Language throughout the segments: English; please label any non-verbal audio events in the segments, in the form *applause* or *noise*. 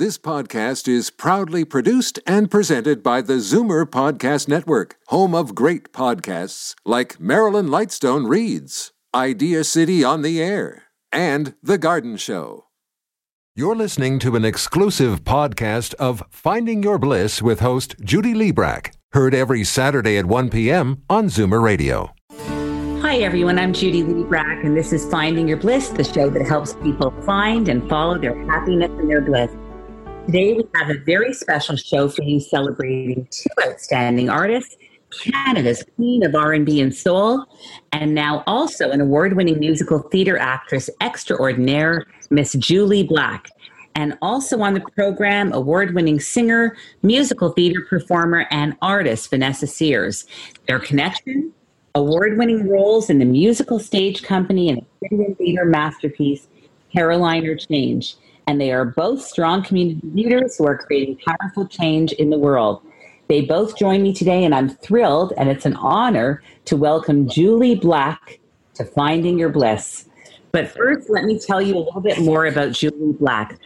This podcast is proudly produced and presented by the Zoomer Podcast Network, home of great podcasts like Marilyn Lightstone Reads, Idea City on the Air, and The Garden Show. You're listening to an exclusive podcast of Finding Your Bliss with host Judy Librach, heard every Saturday at 1 p.m. on Zoomer Radio. Hi, everyone. I'm Judy Librach, and this is Finding Your Bliss, the show that helps people find and follow their happiness and their bliss. Today, we have a very special show for you celebrating two outstanding artists, Canada's queen of R&B and soul, and now also an award-winning musical theater actress extraordinaire, Miss Jully Black. And also on the program, award winning singer, musical theater performer, and artist Vanessa Sears. Their connection, award winning roles in the musical stage company and theater masterpiece, Caroline or Change and they are both strong community leaders who are creating powerful change in the world. They both join me today, and I'm thrilled, and it's an honor to welcome Jully Black to Finding Your Bliss. But first, let me tell you a little bit more about Jully Black.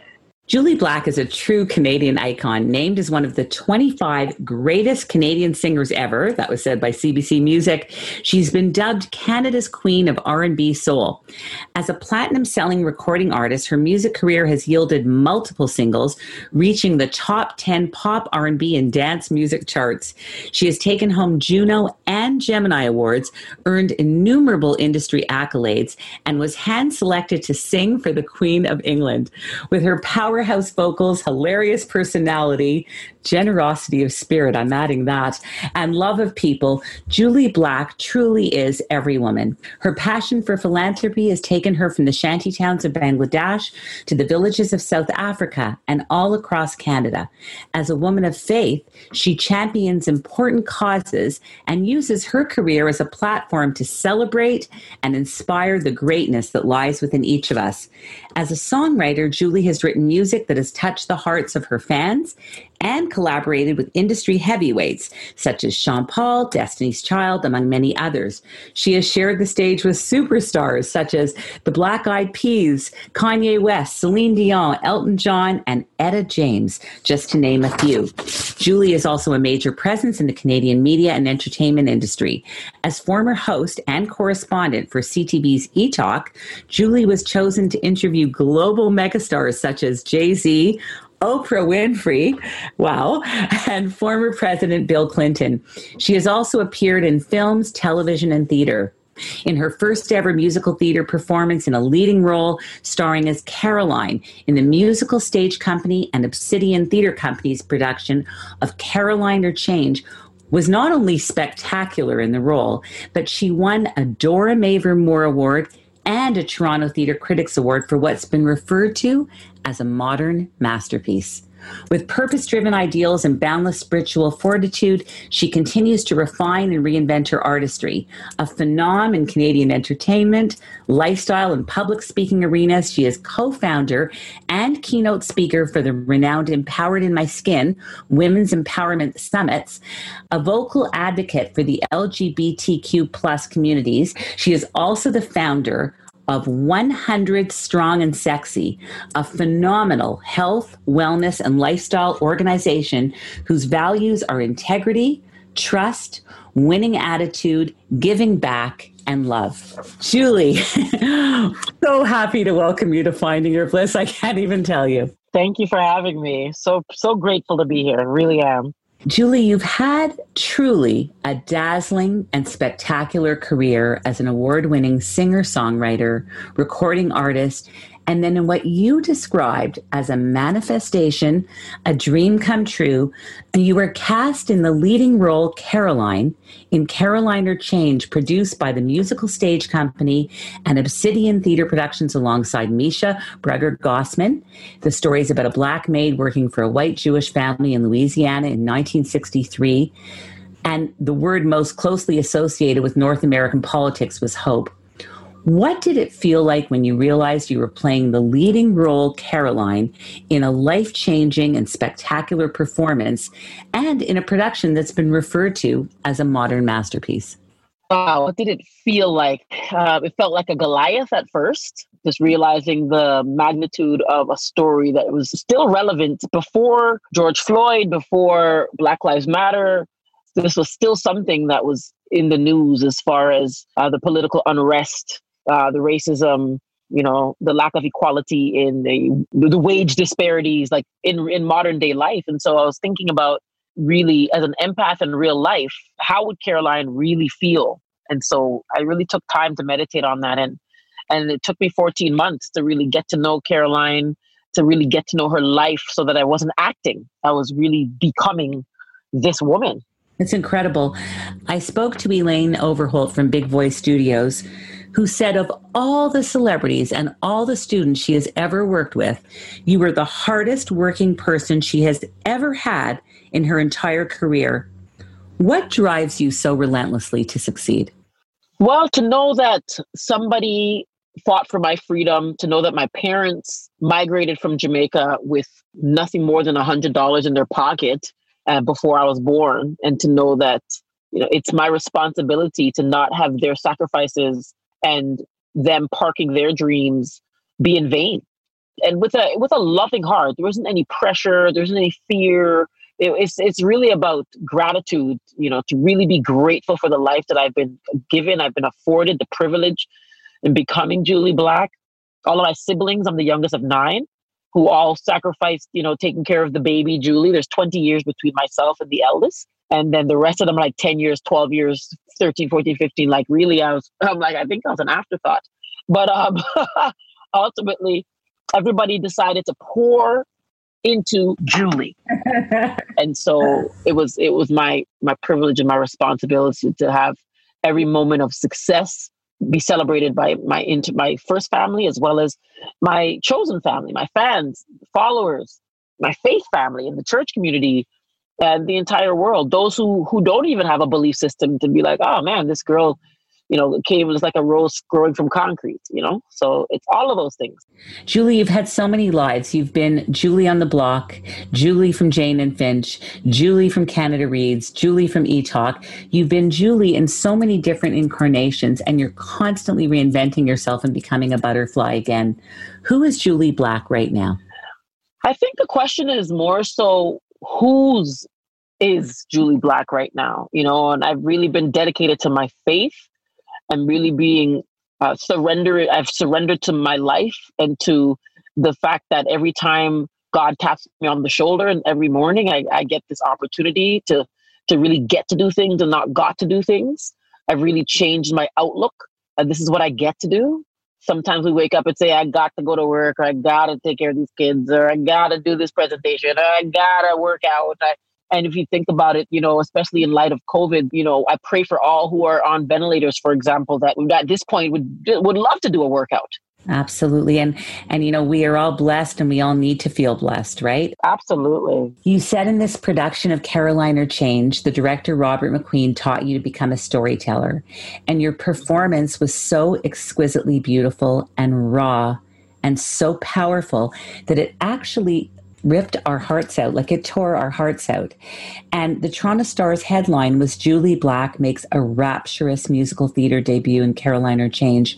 Jully Black is a true Canadian icon, named as one of the 25 greatest Canadian singers ever. That was said by CBC Music. She's been dubbed Canada's Queen of R&B Soul. As a platinum-selling recording artist, her music career has yielded multiple singles, reaching the top 10 pop, R&B, and dance music charts. She has taken home Juno and Gemini Awards, earned innumerable industry accolades, and was hand-selected to sing for the Queen of England. With her power powerhouse vocals, hilarious personality, generosity of spirit, I'm adding that, and love of people, Jully Black truly is every woman. Her passion for philanthropy has taken her from the shanty towns of Bangladesh to the villages of South Africa and all across Canada. As a woman of faith, she champions important causes and uses her career as a platform to celebrate and inspire the greatness that lies within each of us. As a songwriter, Jully has written music that has touched the hearts of her fans and collaborated with industry heavyweights such as Sean Paul, Destiny's Child, among many others. She has shared the stage with superstars such as the Black Eyed Peas, Kanye West, Celine Dion, Elton John, and Etta James, just to name a few. Jully is also a major presence in the Canadian media and entertainment industry. As former host and correspondent for CTV's E Talk, Jully was chosen to interview global megastars such as Jay Z, Oprah Winfrey, wow, and former President Bill Clinton. She has also appeared in films, television, and theater. In her first ever musical theater performance in a leading role, starring as Caroline in the musical stage company and Obsidian Theater Company's production of Caroline or Change, was not only spectacular in the role, but she won a Dora Mavor Moore Award and a Toronto Theatre Critics Award for what's been referred to as a modern masterpiece. With purpose driven ideals and boundless spiritual fortitude, she continues to refine and reinvent her artistry. A phenom in Canadian entertainment, lifestyle, and public speaking arenas, she is co founder and keynote speaker for the renowned Empowered in My Skin Women's Empowerment Summits, a vocal advocate for the LGBTQ plus communities. She is also the founder of 100 Strong and Sexy, a phenomenal health, wellness, and lifestyle organization whose values are integrity, trust, winning attitude, giving back, and love. Jully, *laughs* so happy to welcome you to Finding Your Bliss. I can't even tell you. Thank you for having me. So so grateful to be here. I really am. Jully, you've had truly a dazzling and spectacular career as an award winning singer songwriter, recording artist, and then in what you described as a manifestation, a dream come true, you were cast in the leading role Caroline in Caroline or Change, produced by the musical stage company and Obsidian Theater Productions alongside Misha Brugger Gossman. The story is about a black maid working for a white Jewish family in Louisiana in 1963. And the word most closely associated with North American politics was hope. What did it feel like when you realized you were playing the leading role, Caroline, in a life changing and spectacular performance and in a production that's been referred to as a modern masterpiece? Wow, what did it feel like? Uh, it felt like a Goliath at first just realizing the magnitude of a story that was still relevant before George Floyd, before Black Lives Matter. This was still something that was in the news as far as uh, the political unrest, uh, the racism, you know, the lack of equality in the, the wage disparities, like in in modern day life. And so I was thinking about really as an empath in real life, how would Caroline really feel? And so I really took time to meditate on that and and it took me 14 months to really get to know Caroline, to really get to know her life so that I wasn't acting. I was really becoming this woman. It's incredible. I spoke to Elaine Overholt from Big Voice Studios, who said of all the celebrities and all the students she has ever worked with, you were the hardest working person she has ever had in her entire career. What drives you so relentlessly to succeed? Well, to know that somebody fought for my freedom, to know that my parents migrated from Jamaica with nothing more than $100 in their pocket uh, before I was born, and to know that you know it's my responsibility to not have their sacrifices and them parking their dreams be in vain. And with a with a loving heart, there wasn't any pressure, there wasn't any fear. It, it's it's really about gratitude, you know, to really be grateful for the life that I've been given, I've been afforded the privilege in becoming Jully Black. All of my siblings, I'm the youngest of nine, who all sacrificed, you know, taking care of the baby Jully. There's 20 years between myself and the eldest. And then the rest of them like 10 years, 12 years, 13, 14, 15. Like really, I was, I'm *laughs* like, I think I was an afterthought. But um, *laughs* ultimately, everybody decided to pour into Jully. *laughs* and so it was it was my my privilege and my responsibility to have every moment of success be celebrated by my into my first family as well as my chosen family, my fans, followers, my faith family in the church community and the entire world. Those who who don't even have a belief system to be like, oh man, this girl you know, came as like a rose growing from concrete, you know? So it's all of those things. Jully, you've had so many lives. You've been Jully on the block, Jully from Jane and Finch, Jully from Canada Reads, Jully from eTalk. You've been Jully in so many different incarnations, and you're constantly reinventing yourself and becoming a butterfly again. Who is Jully Black right now? I think the question is more so whose is Jully Black right now? You know, and I've really been dedicated to my faith I'm really being uh. I've surrendered to my life and to the fact that every time God taps me on the shoulder and every morning I, I get this opportunity to to really get to do things and not got to do things. I've really changed my outlook. And this is what I get to do. Sometimes we wake up and say, I got to go to work, or I gotta take care of these kids, or I gotta do this presentation, or I gotta work out. I, and if you think about it, you know, especially in light of COVID, you know, I pray for all who are on ventilators, for example, that at this point would would love to do a workout. Absolutely. And and you know, we are all blessed and we all need to feel blessed, right? Absolutely. You said in this production of Caroline or Change, the director Robert McQueen taught you to become a storyteller. And your performance was so exquisitely beautiful and raw and so powerful that it actually ripped our hearts out, like it tore our hearts out. And the Toronto Star's headline was Jully Black makes a rapturous musical theater debut in Caroline or Change.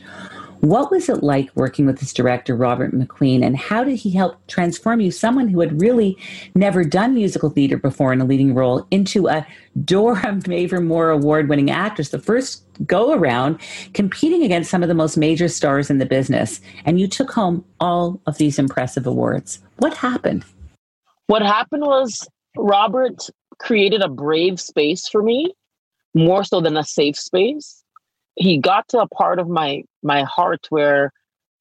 What was it like working with this director, Robert McQueen, and how did he help transform you, someone who had really never done musical theater before in a leading role, into a Dora *laughs* Mavor Moore award winning actress, the first go around, competing against some of the most major stars in the business? And you took home all of these impressive awards. What happened? What happened was Robert created a brave space for me, more so than a safe space. He got to a part of my my heart where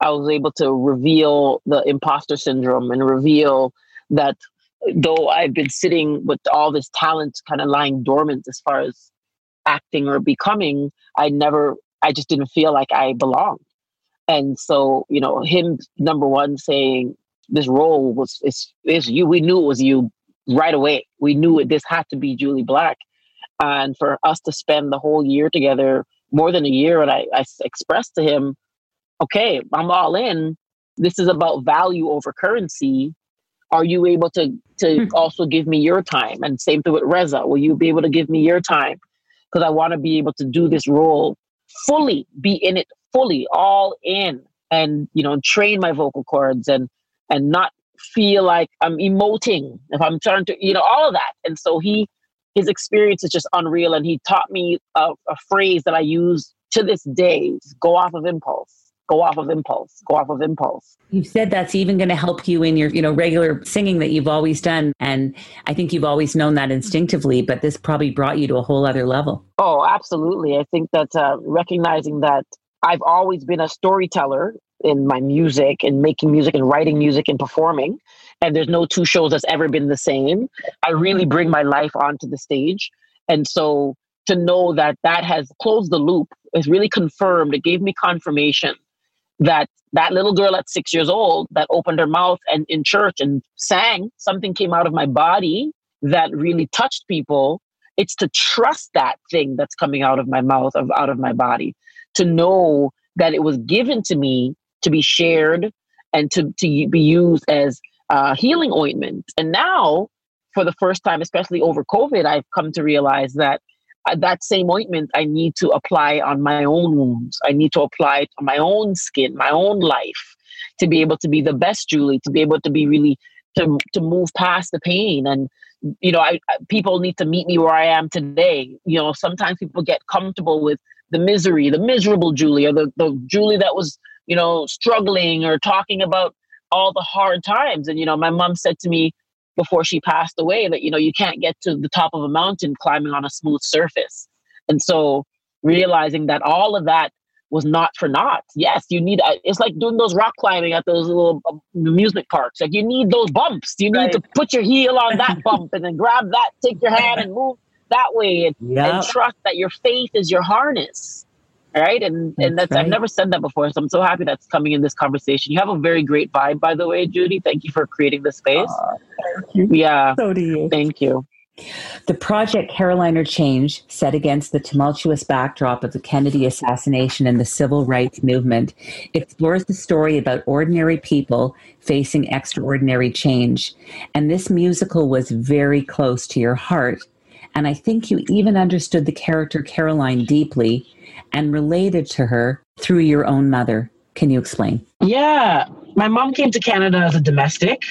I was able to reveal the imposter syndrome and reveal that though I've been sitting with all this talent kind of lying dormant as far as acting or becoming, I never, I just didn't feel like I belonged. And so, you know, him number one saying, this role was it's, it's you. We knew it was you right away. We knew it. This had to be Jully Black, and for us to spend the whole year together, more than a year, and I, I expressed to him, okay, I'm all in. This is about value over currency. Are you able to to hmm. also give me your time? And same thing with Reza. Will you be able to give me your time? Because I want to be able to do this role fully, be in it fully, all in and you know train my vocal cords and and not feel like I'm emoting if I'm trying to you know all of that and so he his experience is just unreal and he taught me a, a phrase that I use to this day go off of impulse go off of impulse go off of impulse. You've said that's even going to help you in your you know regular singing that you've always done and i think you've always known that instinctively but this probably brought you to a whole other level. Oh absolutely. I think that uh, recognizing that i've always been a storyteller in my music and making music and writing music and performing and there's no two shows that's ever been the same i really mm-hmm. bring my life onto the stage. And so to know that that has closed the loop is really confirmed it gave me confirmation that that little girl at six years old that opened her mouth and in church and sang something came out of my body that really touched people. It's to trust that thing that's coming out of my mouth of out of my body to know that it was given to me to be shared and to, to be used as uh, healing ointment and now for the first time especially over covid i've come to realize that that same ointment I need to apply on my own wounds. I need to apply it on my own skin, my own life, to be able to be the best Jully, to be able to be really to to move past the pain. And you know, I, people need to meet me where I am today. You know, sometimes people get comfortable with the misery, the miserable Jully, or the the Jully that was you know struggling or talking about all the hard times. And you know, my mom said to me before she passed away that you know you can't get to the top of a mountain climbing on a smooth surface and so realizing that all of that was not for naught yes you need uh, it's like doing those rock climbing at those little um, amusement parks like you need those bumps you need right. to put your heel on that *laughs* bump and then grab that take your hand and move that way and, yep. and trust that your faith is your harness right? And that's and that's right. I've never said that before, so I'm so happy that's coming in this conversation. You have a very great vibe, by the way, Judy. Thank you for creating this space. thank you. Yeah. So do you. Thank you. The project Caroline or Change, set against the tumultuous backdrop of the Kennedy assassination and the civil rights movement, explores the story about ordinary people facing extraordinary change. And this musical was very close to your heart. And I think you even understood the character Caroline deeply and related to her through your own mother. Can you explain? Yeah. My mom came to Canada as a domestic.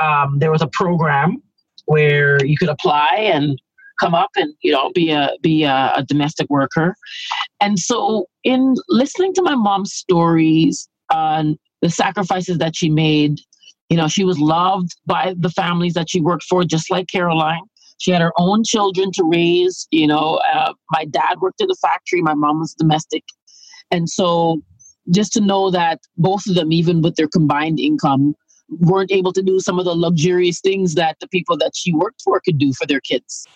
Um, there was a program where you could apply and come up and you know be a be a, a domestic worker and so in listening to my mom's stories on the sacrifices that she made you know she was loved by the families that she worked for just like caroline she had her own children to raise. You know, uh, my dad worked in the factory, my mom was domestic. And so just to know that both of them, even with their combined income, weren't able to do some of the luxurious things that the people that she worked for could do for their kids.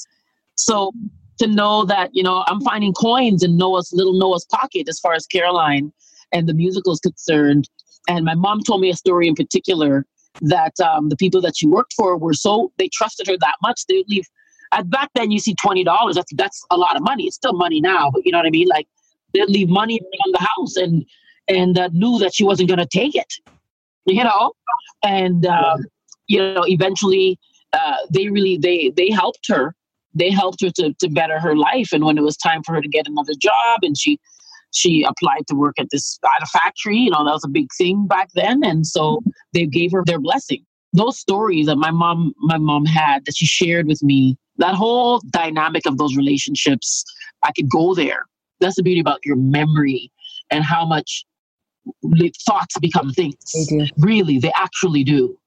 So to know that, you know, I'm finding coins in Noah's little Noah's pocket as far as Caroline and the musical is concerned. And my mom told me a story in particular that um, the people that she worked for were so they trusted her that much they would leave. At back then, you see twenty dollars. That's that's a lot of money. It's still money now, but you know what I mean. Like they'd leave money on the house and and uh, knew that she wasn't going to take it. You know, and uh, you know eventually uh, they really they they helped her. They helped her to to better her life. And when it was time for her to get another job, and she she applied to work at this at a factory. You know, that was a big thing back then, and so they gave her their blessing. Those stories that my mom my mom had that she shared with me, that whole dynamic of those relationships, I could go there. That's the beauty about your memory and how much thoughts become things. They really, they actually do.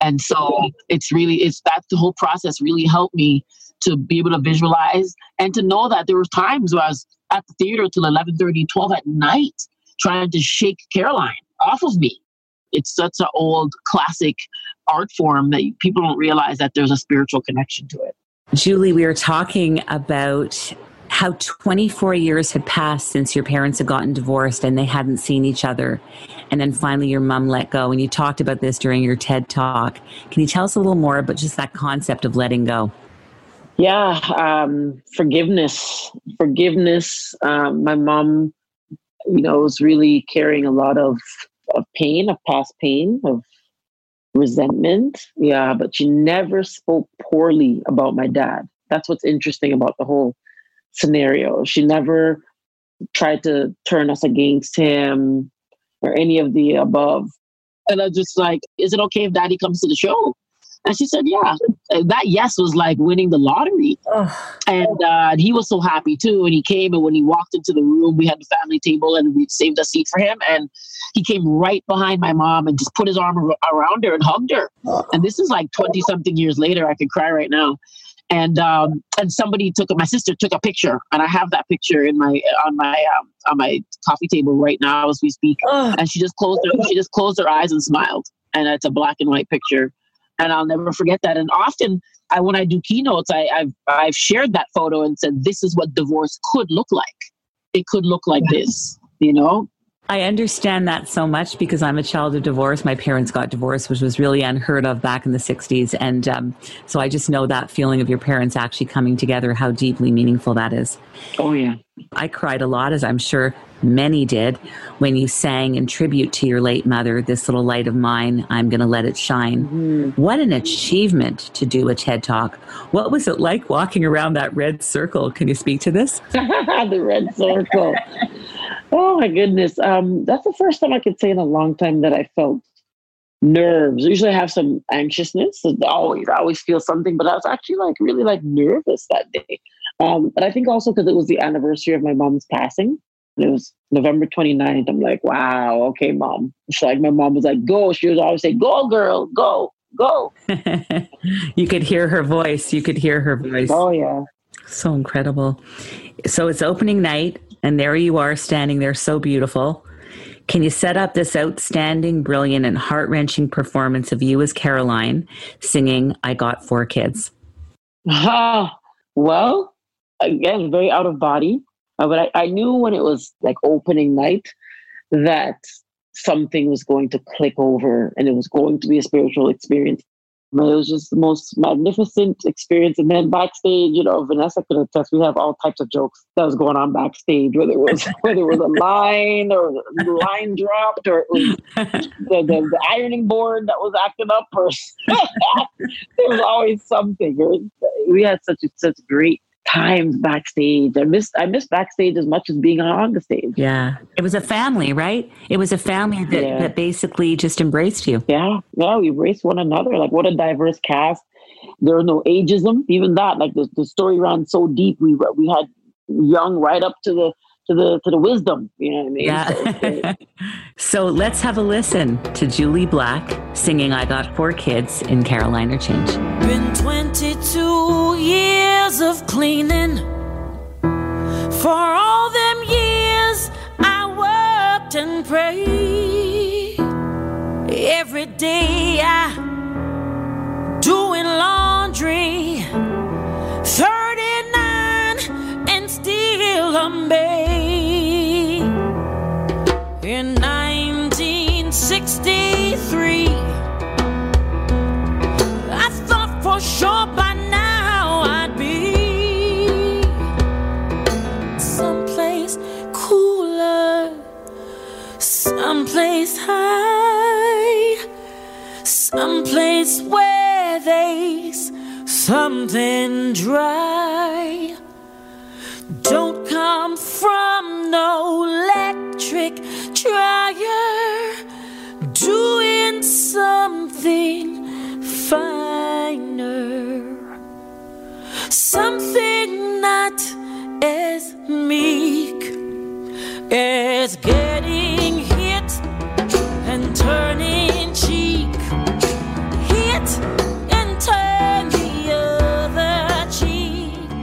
And so it's really it's that the whole process really helped me to be able to visualize and to know that there were times where I was at the theater till 11.30, 12 at night trying to shake Caroline off of me. It's such an old classic art form that people don't realize that there's a spiritual connection to it. Jully, we were talking about how 24 years had passed since your parents had gotten divorced and they hadn't seen each other. And then finally, your mom let go. And you talked about this during your TED talk. Can you tell us a little more about just that concept of letting go? Yeah, um, forgiveness. Forgiveness. Um, my mom, you know, was really carrying a lot of, of pain, of past pain, of resentment. Yeah, but she never spoke poorly about my dad. That's what's interesting about the whole scenario. She never tried to turn us against him. or any of the above. And I was just like, is it okay if daddy comes to the show? And she said, yeah. That yes was like winning the lottery. And uh, he was so happy too. And he came, and when he walked into the room, we had the family table and we saved a seat for him. And he came right behind my mom and just put his arm ar- around her and hugged her. And this is like 20 something years later. I could cry right now. And um, and somebody took my sister took a picture, and I have that picture in my on my um, on my coffee table right now as we speak. And she just closed her, she just closed her eyes and smiled, and it's a black and white picture and I'll never forget that. And often, I when I do keynotes, I, I've I've shared that photo and said, "This is what divorce could look like. It could look like this." You know, I understand that so much because I'm a child of divorce. My parents got divorced, which was really unheard of back in the 60s. And um, so I just know that feeling of your parents actually coming together, how deeply meaningful that is. Oh, yeah. I cried a lot, as I'm sure many did, when you sang in tribute to your late mother, This Little Light of Mine, I'm Going to Let It Shine. Mm-hmm. What an achievement to do a TED Talk. What was it like walking around that red circle? Can you speak to this? *laughs* the red circle. Oh my goodness. Um, that's the first time I could say in a long time that I felt nerves. Usually I have some anxiousness. Always, I always feel something, but I was actually like really like nervous that day. Um, but I think also because it was the anniversary of my mom's passing. It was November 29th. I'm like, wow, okay, mom. It's like my mom was like, go. She would always say, go, girl, go, go. *laughs* you could hear her voice. You could hear her voice. Oh, yeah. So incredible. So it's opening night. And there you are standing there, so beautiful. Can you set up this outstanding, brilliant, and heart wrenching performance of you as Caroline singing I Got Four Kids? Ah, *laughs* well, again, very out of body. Uh, but I, I knew when it was like opening night that something was going to click over and it was going to be a spiritual experience. It was just the most magnificent experience. And then backstage, you know, Vanessa could attest. We have all types of jokes that was going on backstage, whether it was *laughs* whether it was a line or line dropped or it was *laughs* the, the, the ironing board that was acting up, or *laughs* there was always something. we had such a, such great times backstage. I missed I missed backstage as much as being on the stage. Yeah. It was a family, right? It was a family that, yeah. that basically just embraced you. Yeah. Yeah, we embraced one another. Like what a diverse cast. There was no ageism. Even that, like the, the story ran so deep. We we had young right up to the to the to the wisdom. You know what I mean? Yeah. So, *laughs* so let's have a listen to Jully Black singing "I Got Four Kids" in Caroline or Change. Been 22 years of cleaning. For all them years, I worked and prayed. Every day, I doing laundry. 39 and still. In 1963, I thought for sure by now I'd be someplace cooler, someplace high, someplace where there's something dry. From no electric dryer, doing something finer, something not as meek as getting hit and turning cheek, hit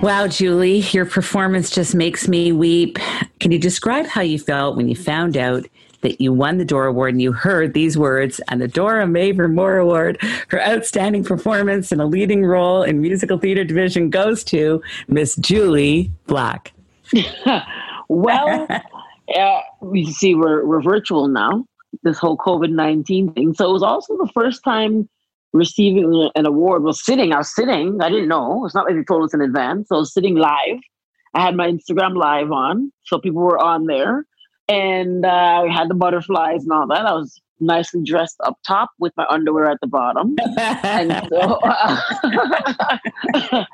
Wow, Jully, your performance just makes me weep. Can you describe how you felt when you found out that you won the Dora Award and you heard these words and the Dora Mavor Moore Award for outstanding performance in a leading role in musical theater division goes to Miss Jully Black? *laughs* well, uh, you see, we're, we're virtual now, this whole COVID 19 thing. So it was also the first time receiving an award. Well, sitting, I was sitting, I didn't know. It's not like they told us in advance. So I was sitting live. I had my Instagram live on, so people were on there and uh, I had the butterflies and all that. I was nicely dressed up top with my underwear at the bottom, and so uh, *laughs* *laughs*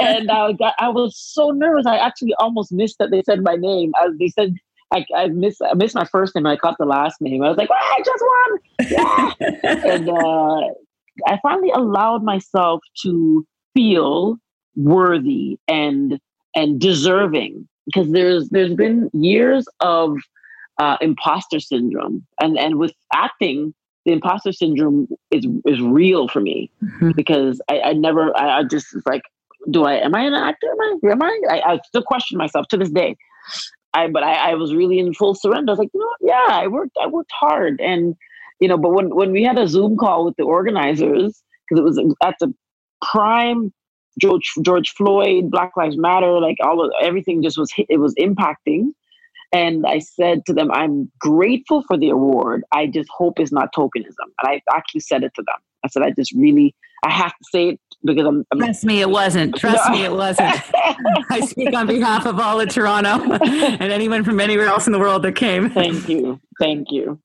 and I got I was so nervous. I actually almost missed that they said my name. As they said, I, I missed I missed my first name. I caught the last name. I was like, I just won! Yeah! *laughs* and uh, I finally allowed myself to feel worthy and and deserving because there's there's been years of uh, imposter syndrome and and with acting the imposter syndrome is is real for me mm-hmm. because I, I never I, I just like do I am I an actor? Am I am I? I, I still question myself to this day. I but I, I was really in full surrender. I was like you know yeah I worked I worked hard and you know but when when we had a Zoom call with the organizers because it was at the prime George George Floyd, Black Lives Matter, like all of everything just was it was impacting. And I said to them, I'm grateful for the award. I just hope it's not tokenism. And I actually said it to them. I said, I just really, I have to say it because I'm. I'm Trust me, it wasn't. Trust no. me, it *laughs* wasn't. I speak on behalf of all of Toronto *laughs* and anyone from anywhere else in the world that came. Thank you. Thank you.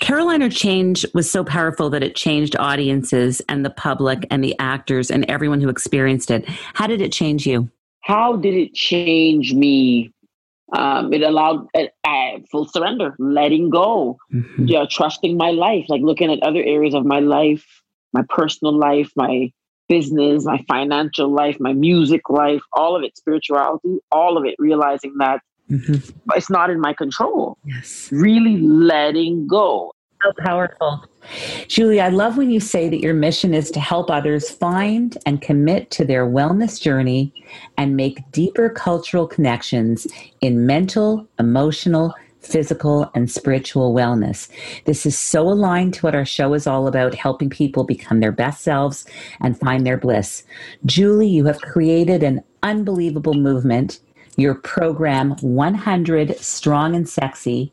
Caroline or Change was so powerful that it changed audiences and the public and the actors and everyone who experienced it. How did it change you? How did it change me? Um, it allowed uh, uh, full surrender, letting go, mm-hmm. yeah, trusting my life, like looking at other areas of my life, my personal life, my business, my financial life, my music life, all of it, spirituality, all of it, realizing that mm-hmm. it's not in my control. Yes. Really letting go. So powerful. Jully, I love when you say that your mission is to help others find and commit to their wellness journey and make deeper cultural connections in mental, emotional, physical, and spiritual wellness. This is so aligned to what our show is all about helping people become their best selves and find their bliss. Jully, you have created an unbelievable movement. Your program, 100 Strong and Sexy,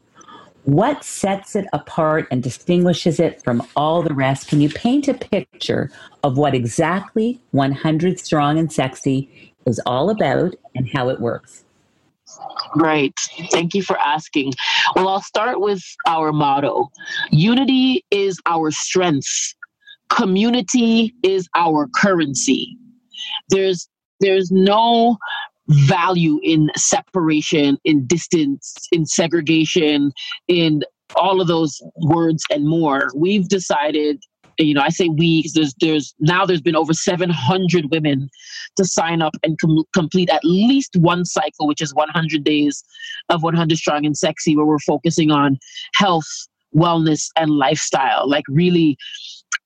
what sets it apart and distinguishes it from all the rest? Can you paint a picture of what exactly 100 Strong and Sexy is all about and how it works? Right. Thank you for asking. Well, I'll start with our motto Unity is our strength, community is our currency. There's there's no value in separation, in distance, in segregation, in all of those words and more. We've decided you know, I say we because there's there's now there's been over 700 women to sign up and com- complete at least one cycle, which is 100 days of 100 Strong and Sexy, where we're focusing on health, wellness, and lifestyle. Like really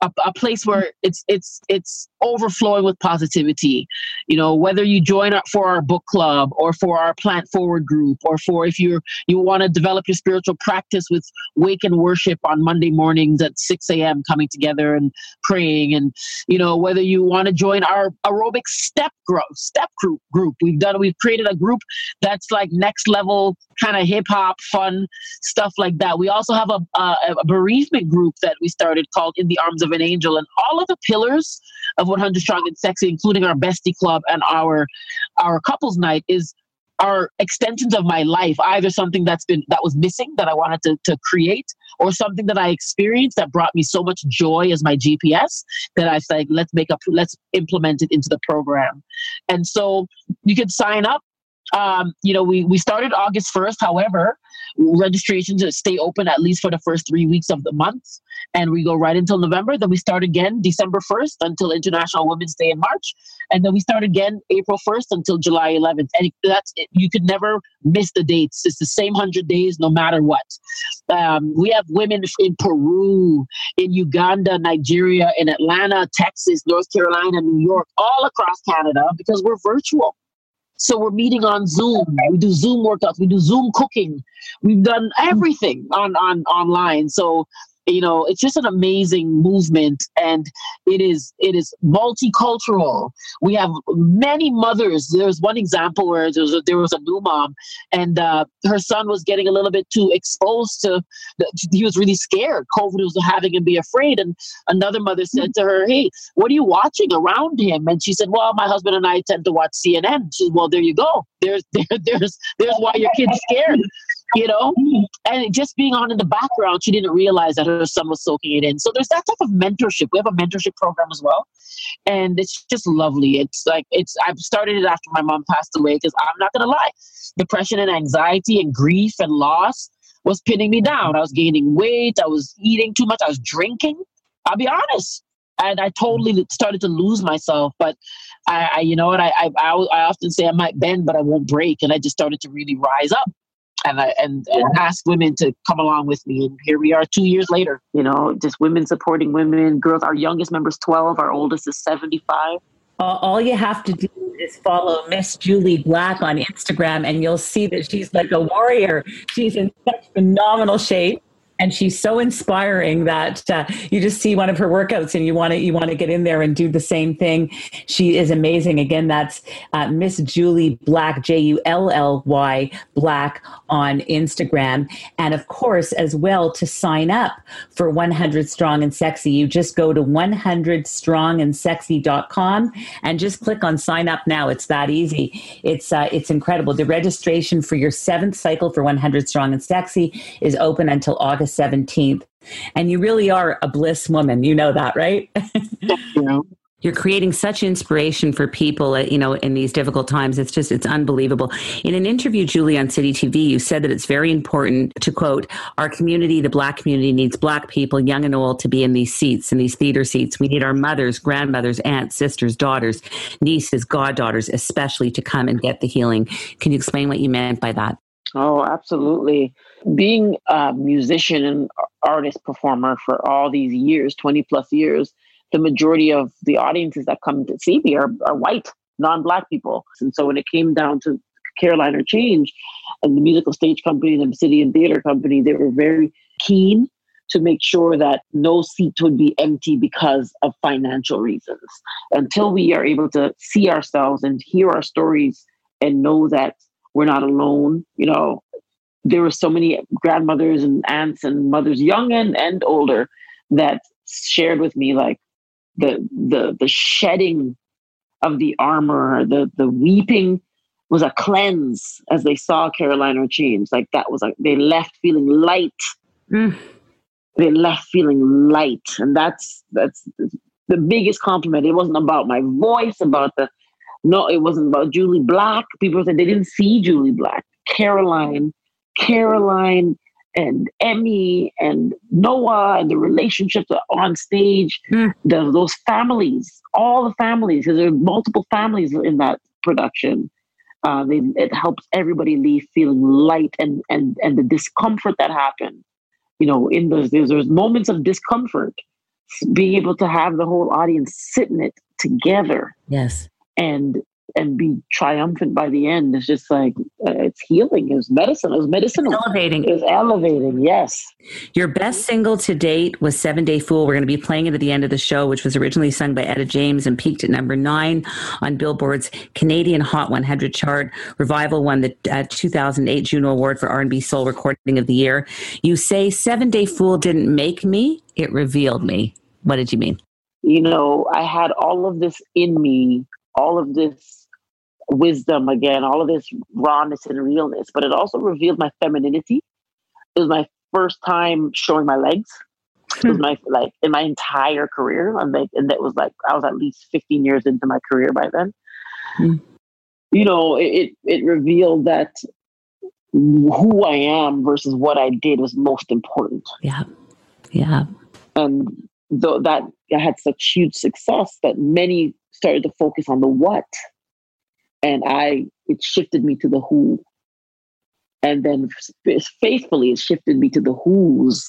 a, a place where it's it's it's overflowing with positivity. You know whether you join up for our book club or for our plant forward group or for if you you want to develop your spiritual practice with wake and worship on monday mornings at 6 a.m coming together and praying and you know whether you want to join our aerobic step growth step group group. We've done we've created a group that's like next level kind of hip hop fun stuff like that. We also have a, a, a bereavement group that we started called in the arms of an angel and all of the pillars of 100 Strong and Sexy, including our Bestie Club and our our couples night, is are extensions of my life either something that's been that was missing that i wanted to, to create or something that i experienced that brought me so much joy as my gps that i said let's make up let's implement it into the program. And so you can sign up um, you know we, we started august 1st however registrations stay open at least for the first three weeks of the month and we go right until November. Then we start again December 1st until International Women's Day in March. And then we start again April 1st until July 11th. And that's it. You could never miss the dates. It's the same 100 days no matter what. Um, we have women in Peru, in Uganda, Nigeria, in Atlanta, Texas, North Carolina, New York, all across Canada because we're virtual. So we're meeting on Zoom. We do Zoom workouts. We do Zoom cooking. We've done everything on on online. So you know it's just an amazing movement and it is it is multicultural. We have many mothers. There's one example where there was a, there was a new mom and uh, her son was getting a little bit too exposed to he was really scared. Covid was having him be afraid and another mother said to her hey what are you watching around him? And she said well my husband and i tend to watch cnn she said well there you go. There's *laughs* there, there's there's why your kid's scared you know, mm. and just being on in the background, she didn't realize that her son was soaking it in. So there's that type of mentorship. We have a mentorship program as well, and it's just lovely. It's like it's. I've started it after my mom passed away because I'm not gonna lie, depression and anxiety and grief and loss was pinning me down. I was gaining weight. I was eating too much. I was drinking. I'll be honest and I totally started to lose myself. But I, I you know what, I, I, I often say I might bend, but I won't break, and I just started to really rise up. And, I, and, and ask women to come along with me. And here we are two years later, you know, just women supporting women, girls. Our youngest member's 12, our oldest is 75. all you have to do is follow Miss Jully Black on Instagram, and you'll see that she's like a warrior. She's in such phenomenal shape and she's so inspiring that uh, you just see one of her workouts and you want to you want to get in there and do the same thing. She is amazing. Again, that's uh, Miss Jully Black, J U L L Y Black on Instagram, and of course as well to sign up for 100 Strong and Sexy, you just go to 100strongandsexy.com and just click on sign up now. It's that easy. It's uh, it's incredible. The registration for your seventh cycle for 100 Strong and Sexy is open until August 17th. And you really are a bliss woman. You know that, right? you *laughs* You're creating such inspiration for people, uh, you know, in these difficult times. It's just, it's unbelievable. In an interview, Jully, on City TV, you said that it's very important to quote, our community, the black community needs black people, young and old, to be in these seats, in these theater seats. We need our mothers, grandmothers, aunts, sisters, daughters, nieces, goddaughters, especially to come and get the healing. Can you explain what you meant by that? Oh, absolutely. Being a musician and artist performer for all these years, 20 plus years, the majority of the audiences that come to see me are, are white, non black people. And so when it came down to Caroline or Change and the musical stage company and the Obsidian Theater Company, they were very keen to make sure that no seat would be empty because of financial reasons. Until we are able to see ourselves and hear our stories and know that we're not alone. You know, there were so many grandmothers and aunts and mothers, young and, and older, that shared with me like the the the shedding of the armor, the the weeping was a cleanse as they saw Caroline or Change. Like that was like they left feeling light. Mm. They left feeling light, and that's that's the biggest compliment. It wasn't about my voice, about the no, it wasn't about Jully Black. People said they didn't see Jully Black. Caroline, Caroline, and Emmy and Noah and the relationships on stage, mm. the, those families, all the families, because there are multiple families in that production. Uh, they, it helps everybody leave feeling light and and and the discomfort that happened. You know, in those there's, there's moments of discomfort. Being able to have the whole audience sit in it together. Yes and and be triumphant by the end is just like uh, it's healing. It was medicine. It was medicine. Elevating. It was elevating. Yes. Your best single to date was Seven Day Fool. We're going to be playing it at the end of the show, which was originally sung by Etta James and peaked at number nine on Billboard's Canadian Hot 100 chart. Revival won the uh, 2008 Juno Award for R&B Soul Recording of the Year. You say Seven Day Fool didn't make me; it revealed me. What did you mean? You know, I had all of this in me all of this wisdom again, all of this rawness and realness, but it also revealed my femininity. It was my first time showing my legs. It was hmm. my like in my entire career. And like and that was like I was at least 15 years into my career by then. Mm. You know, it it revealed that who I am versus what I did was most important. Yeah. Yeah. And though that I had such huge success that many started to focus on the what and i it shifted me to the who. And then faithfully it shifted me to the who's.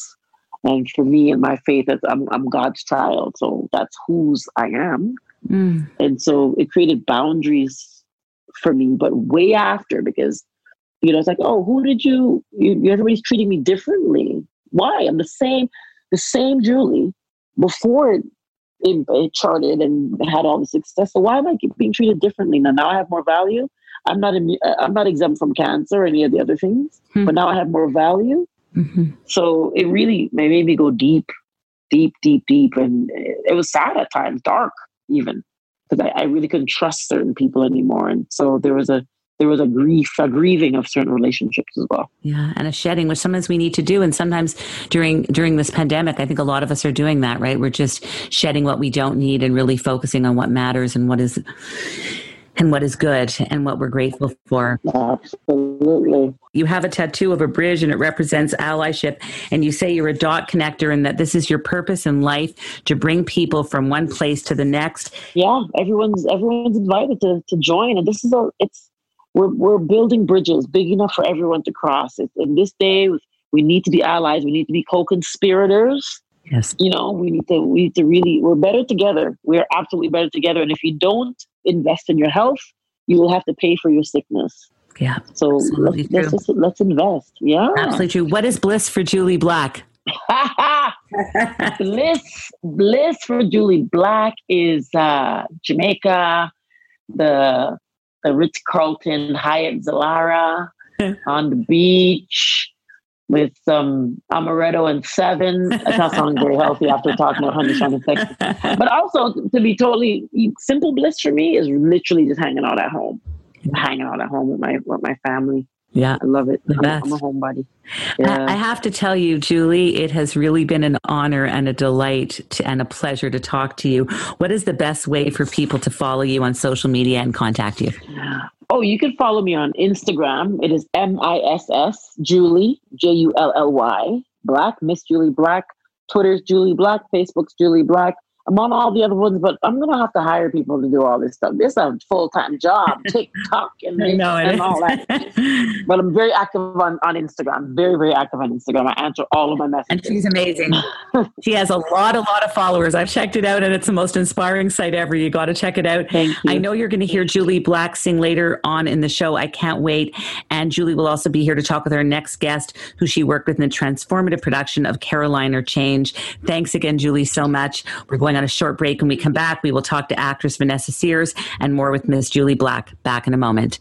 And for me and my faith I'm, I'm god's child so that's whose i am. Mm. and so it created boundaries for me but way after because you know it's like oh who did you, you everybody's treating me differently. Why? I'm the same the same jully. Before it, it, charted and had all the success. So why am I being treated differently now? Now I have more value. I'm not uh, I'm not exempt from cancer or any of the other things, mm-hmm. but now I have more value. Mm-hmm. So it really made me go deep, deep, deep, deep, and it was sad at times, dark even, because I, I really couldn't trust certain people anymore. And so there was a there was a grief, a grieving of certain relationships as well. Yeah, and a shedding, which sometimes we need to do, and sometimes during during this pandemic, I think a lot of us are doing that. Right, we're just shedding what we don't need and really focusing on what matters and what is and what is good and what we're grateful for. Absolutely. You have a tattoo of a bridge and it represents allyship. And you say you're a dot connector and that this is your purpose in life to bring people from one place to the next. Yeah, everyone's everyone's invited to, to join. And this is a it's we're we're building bridges big enough for everyone to cross. It, in this day we need to be allies, we need to be co-conspirators. Yes. You know, we need to we need to really we're better together. We're absolutely better together. And if you don't invest in your health, you will have to pay for your sickness. Yeah. So let's, let's, just, let's invest. Yeah. Absolutely true. What is bliss for Jully Black? *laughs* bliss, bliss for Jully Black is uh, Jamaica, the the Ritz Carlton Hyatt Zilara *laughs* on the beach, with some amaretto and seven. That's not sounding very healthy after talking about trying to fix. But also, to be totally simple bliss for me is literally just hanging out at home, hanging out at home with my with my family. Yeah, I love it. The I'm, best. I'm a homebody. Yeah. I have to tell you, Jully, it has really been an honor and a delight to, and a pleasure to talk to you. What is the best way for people to follow you on social media and contact you? Oh, you can follow me on Instagram. It is M I S S Jully J U L L Y Black Miss Jully Black. Twitter's Jully Black. Facebook's Jully Black. I'm on all the other ones, but I'm gonna have to hire people to do all this stuff. This is a full time job, *laughs* TikTok and, know, and all that. *laughs* but I'm very active on, on Instagram. Very, very active on Instagram. I answer all of my messages. And she's amazing. *laughs* she has a lot, a lot of followers. I've checked it out, and it's the most inspiring site ever. You got to check it out. Thank you. I know you're going to hear Jully Black sing later on in the show. I can't wait. And Jully will also be here to talk with our next guest, who she worked with in the transformative production of Caroline or Change. Thanks again, Jully, so much. We're going on a short break. When we come back, we will talk to actress Vanessa Sears and more with Miss Jully Black. Back in a moment.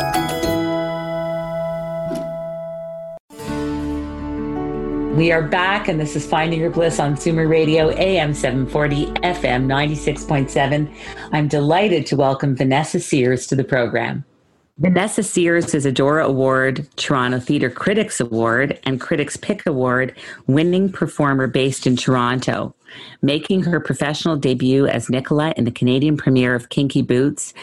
We are back, and this is Finding Your Bliss on Zoomer Radio, AM 740, FM 96.7. I'm delighted to welcome Vanessa Sears to the program. Vanessa Sears is a Dora Award, Toronto Theatre Critics Award, and Critics Pick Award winning performer based in Toronto. Making her professional debut as Nicola in the Canadian premiere of Kinky Boots,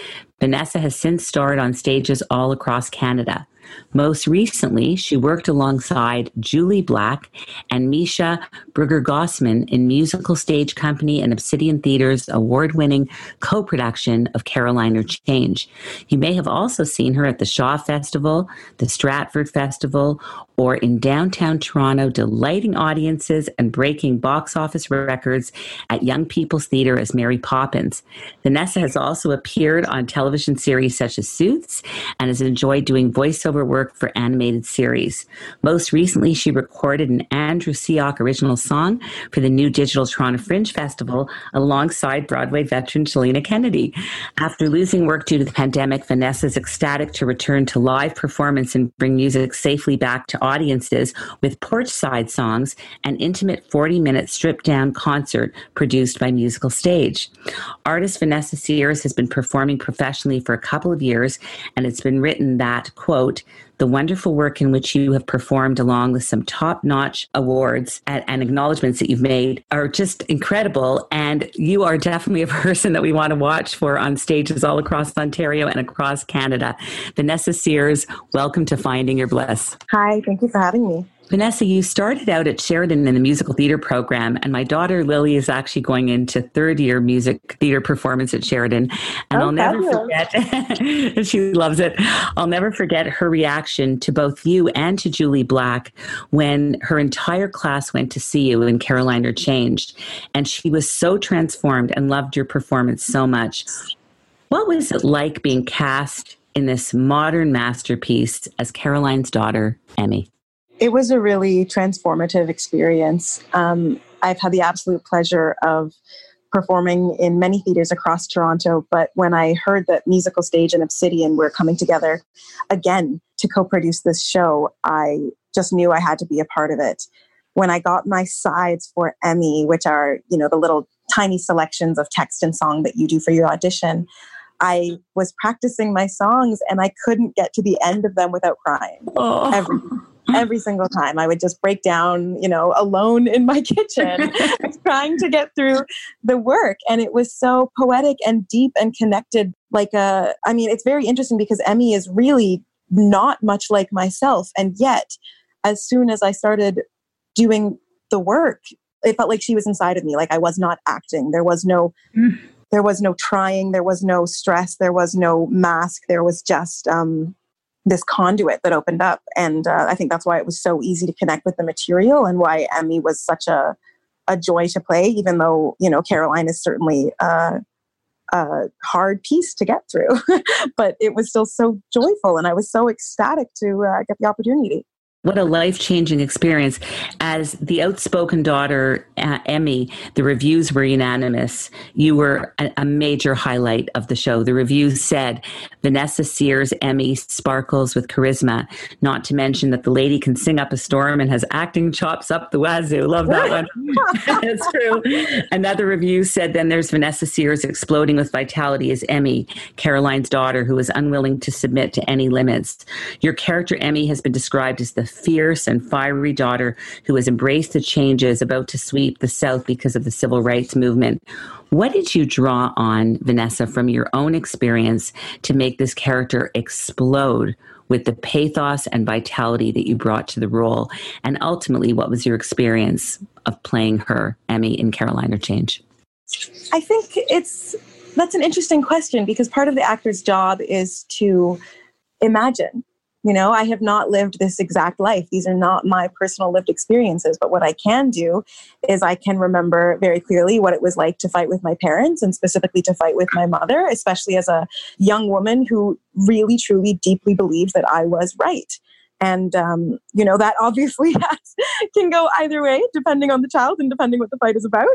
Vanessa has since starred on stages all across Canada. Most recently, she worked alongside Jully Black and Misha Brugger Gossman in Musical Stage Company and Obsidian Theater's award winning co production of Caroline or Change. You may have also seen her at the Shaw Festival, the Stratford Festival, or in downtown Toronto, delighting audiences and breaking box office records at Young People's Theatre as Mary Poppins. Vanessa has also appeared on television series such as Suits and has enjoyed doing voiceover work for animated series. Most recently, she recorded an Andrew Seock original song for the new Digital Toronto Fringe Festival alongside Broadway veteran Chilina Kennedy. After losing work due to the pandemic, Vanessa is ecstatic to return to live performance and bring music safely back to audiences with porchside songs, an intimate 40 minute stripped down concert produced by Musical Stage. Artist Vanessa Sears has been performing professionally for a couple of years, and it's been written that, quote, the wonderful work in which you have performed along with some top notch awards and, and, acknowledgments that you've made are just incredible. And you are definitely a *laughs* person that we want to watch for on stages all across Ontario and across Canada. Vanessa Sears, welcome to Finding Your Bliss. Hi, thank you for having me. Vanessa, you started out at Sheridan in the musical theater program, and my daughter Lily is actually going into third year music theater performance at Sheridan. And oh, I'll never forget, *laughs* she loves it. I'll never forget her reaction to both you and to Jully Black when her entire class went to see you in Caroline or Changed. And she was so transformed and loved your performance so much. What was it like being cast in this modern masterpiece as Caroline's daughter, Emmy? It was a really transformative experience. Um, I've had the absolute pleasure of performing in many theaters across Toronto, but when I heard that Musical Stage and Obsidian were coming together again to co produce this show, I just knew I had to be a part of it. When I got my sides for Emmy, which are, you know, the little tiny selections of text and song that you do for your audition, I was practicing my songs and I couldn't get to the end of them without crying. Oh. Every every single time. I would just break down, you know, alone in my *laughs* kitchen, *laughs* trying to get through the work. And it was so poetic and deep and connected. Like, a, I mean, it's very interesting because Emmy is really not much like myself. And yet, as soon as I started doing the work, it felt like she was inside of me. Like I was not acting. There was no. Mm. There was no trying. There was no stress. There was no mask. There was just um, this conduit that opened up. And uh, I think that's why it was so easy to connect with the material and why Emmy was such a, a joy to play, even though, you know, Caroline is certainly uh, a hard piece to get through. *laughs* but it was still so joyful and I was so ecstatic to uh, get the opportunity. What a life changing experience. As the outspoken daughter, uh, Emmy, the reviews were unanimous. You were a, a, major highlight of the show. The reviews said Vanessa Sears, Emmy, sparkles with charisma, not to mention that the lady can sing up a storm and has acting chops up the wazoo. Love that one. *laughs* *laughs* That's true. Another review said then there's Vanessa Sears exploding with vitality as Emmy, Caroline's daughter, who is unwilling to submit to any limits. Your character, Emmy, has been described as the fierce and fiery daughter who has embraced the changes about to sweep the South because of the civil rights movement. What did you draw on, Vanessa, from your own experience to make this character explode with the pathos and vitality that you brought to the role? And ultimately, what was your experience of playing her, Emmy, in Caroline or Change? I think it's that's an interesting question because part of the actor's job is to imagine you know, I have not lived this exact life. These are not my personal lived experiences. But what I can do is I can remember very clearly what it was like to fight with my parents and specifically to fight with my mother, especially as a young woman who really, truly, deeply believed that I was right. And, um, you know, that *laughs* obviously has, can go either way, depending on the child and depending what the fight is about.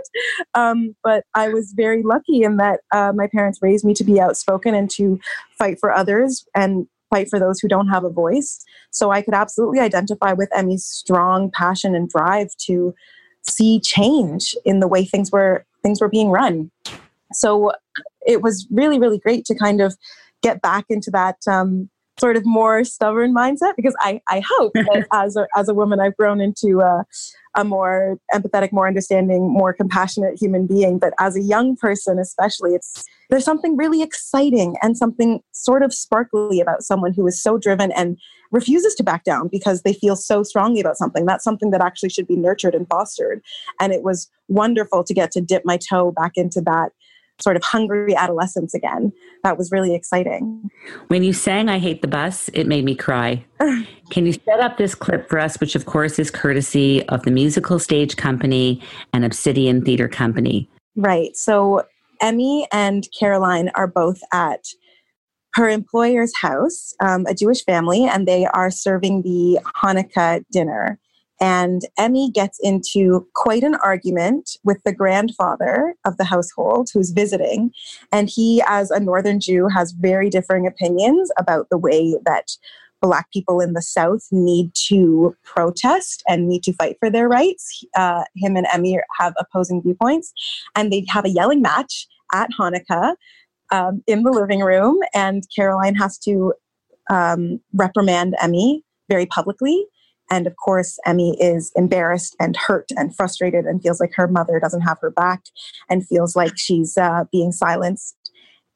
Um, but I was very lucky in that uh, my parents raised me to be outspoken and to fight for others and fight for those who don't have a voice. So I could absolutely identify with Emmy's strong passion and drive to see change in the way things were things were being run. So it was really, really great to kind of get back into that um, sort of more stubborn mindset because I, I hope that *laughs* as a, as a woman I've grown into a, a more empathetic, more understanding, more compassionate human being. But as a young person, especially, it's there's something really exciting and something sort of sparkly about someone who is so driven and refuses to back down because they feel so strongly about something. That's something that actually should be nurtured and fostered. And it was wonderful to get to dip my toe back into that sort of hungry adolescence again. That was really exciting. When you sang I Hate the Bus, it made me cry. *laughs* Can you set up this clip for us, which of course is courtesy of the Musical Stage Company and Obsidian Theater Company? Right. So Emmy and Caroline are both at her employer's house, um, a Jewish family, and they are serving the Hanukkah dinner. And Emmy gets into quite an argument with the grandfather of the household who's visiting. And he, as a Northern Jew, has very differing opinions about the way that Black people in the South need to protest and need to fight for their rights. Uh, him and Emmy have opposing viewpoints, and they have a yelling match at Hanukkah um, in the living room. And Caroline has to um, reprimand Emmy very publicly and of course, Emmy is embarrassed and hurt and frustrated and feels like her mother doesn't have her back and feels like she's uh, being silenced.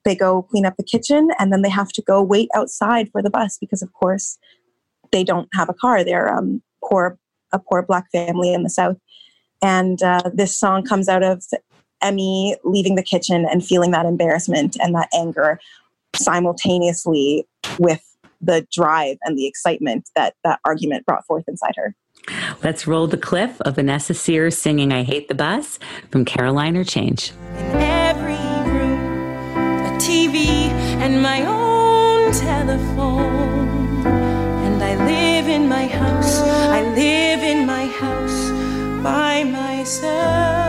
They go clean up the kitchen and then they have to go wait outside for the bus because, of course, they don't have a car. They're um, poor a poor black family in the South. And uh, this song comes out of Emmy leaving the kitchen and feeling that embarrassment and that anger simultaneously with the drive and the excitement that that argument brought forth inside her. Let's roll the cliff of Vanessa Sears singing I Hate the Bus from Caroline or Change. In every room, a TV and my own telephone. And I live in my house, I live in my house by myself.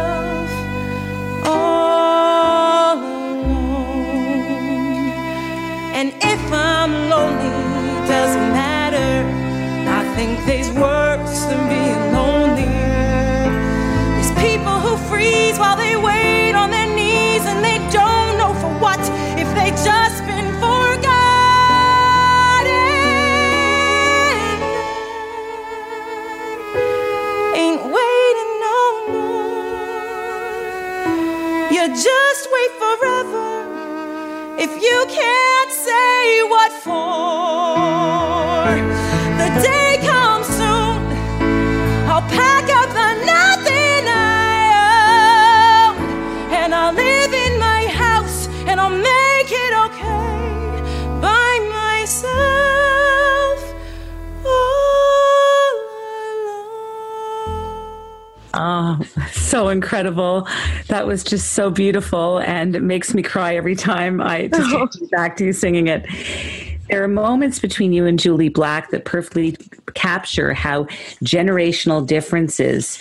So incredible. That was just so beautiful and it makes me cry every time I just Oh. back to you singing it. There are moments between you and Jully Black that perfectly capture how generational differences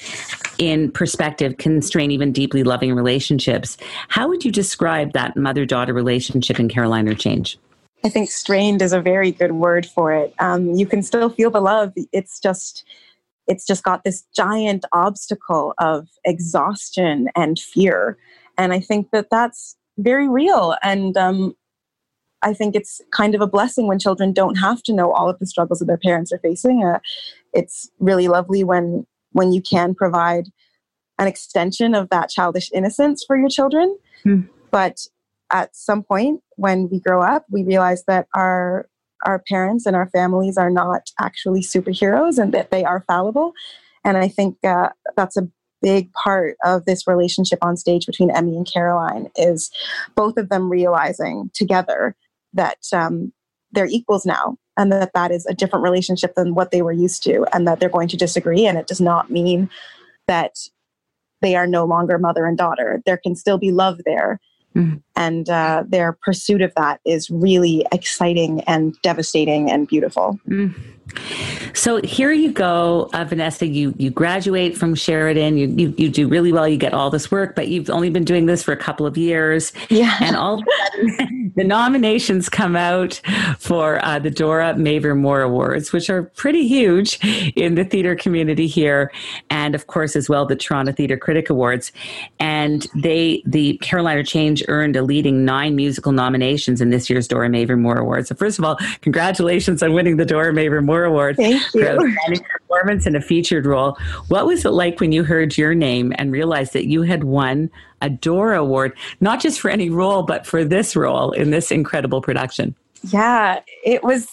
in perspective can strain even deeply loving relationships. How would you describe that mother daughter relationship in Caroline or Change? I think strained is a very good word for it. Um, you can still feel the love. It's just, it's just got this giant obstacle of exhaustion and fear, and I think that that's very real. And um, I think it's kind of a blessing when children don't have to know all of the struggles that their parents are facing. Uh, it's really lovely when when you can provide an extension of that childish innocence for your children. Hmm. But at some point when we grow up, we realize that our our parents and our families are not actually superheroes and that they are fallible. And I think uh, that's a big part of this relationship on stage between Emmy and Caroline is both of them realizing together that um, they're equals now and that that is a different relationship than what they were used to and that they're going to disagree and it does not mean that they are no longer mother and daughter there can still be love there Mhm. And uh, their pursuit of that is really exciting and devastating and beautiful Mm. So here you go, uh, Vanessa. You you graduate from Sheridan. You, you you do really well. You get all this work, but you've only been doing this for a couple of years. yeah And all of a sudden, *laughs* the nominations come out for uh, the Dora Mavor Moore Awards, which are pretty huge in the theater community here, and of course as well the Toronto Theater Critic Awards. And they the Caroline or Change earned a leading nine musical nominations in this year's Dora Mavor Moore Awards. So first of all, congratulations on winning the Dora Mavor Moore Award thank you. for outstanding performance in a featured role. What was it like when you heard your name and realized that you had won a Dora Award, not just for any role, but for this role in this incredible production? Yeah, it was.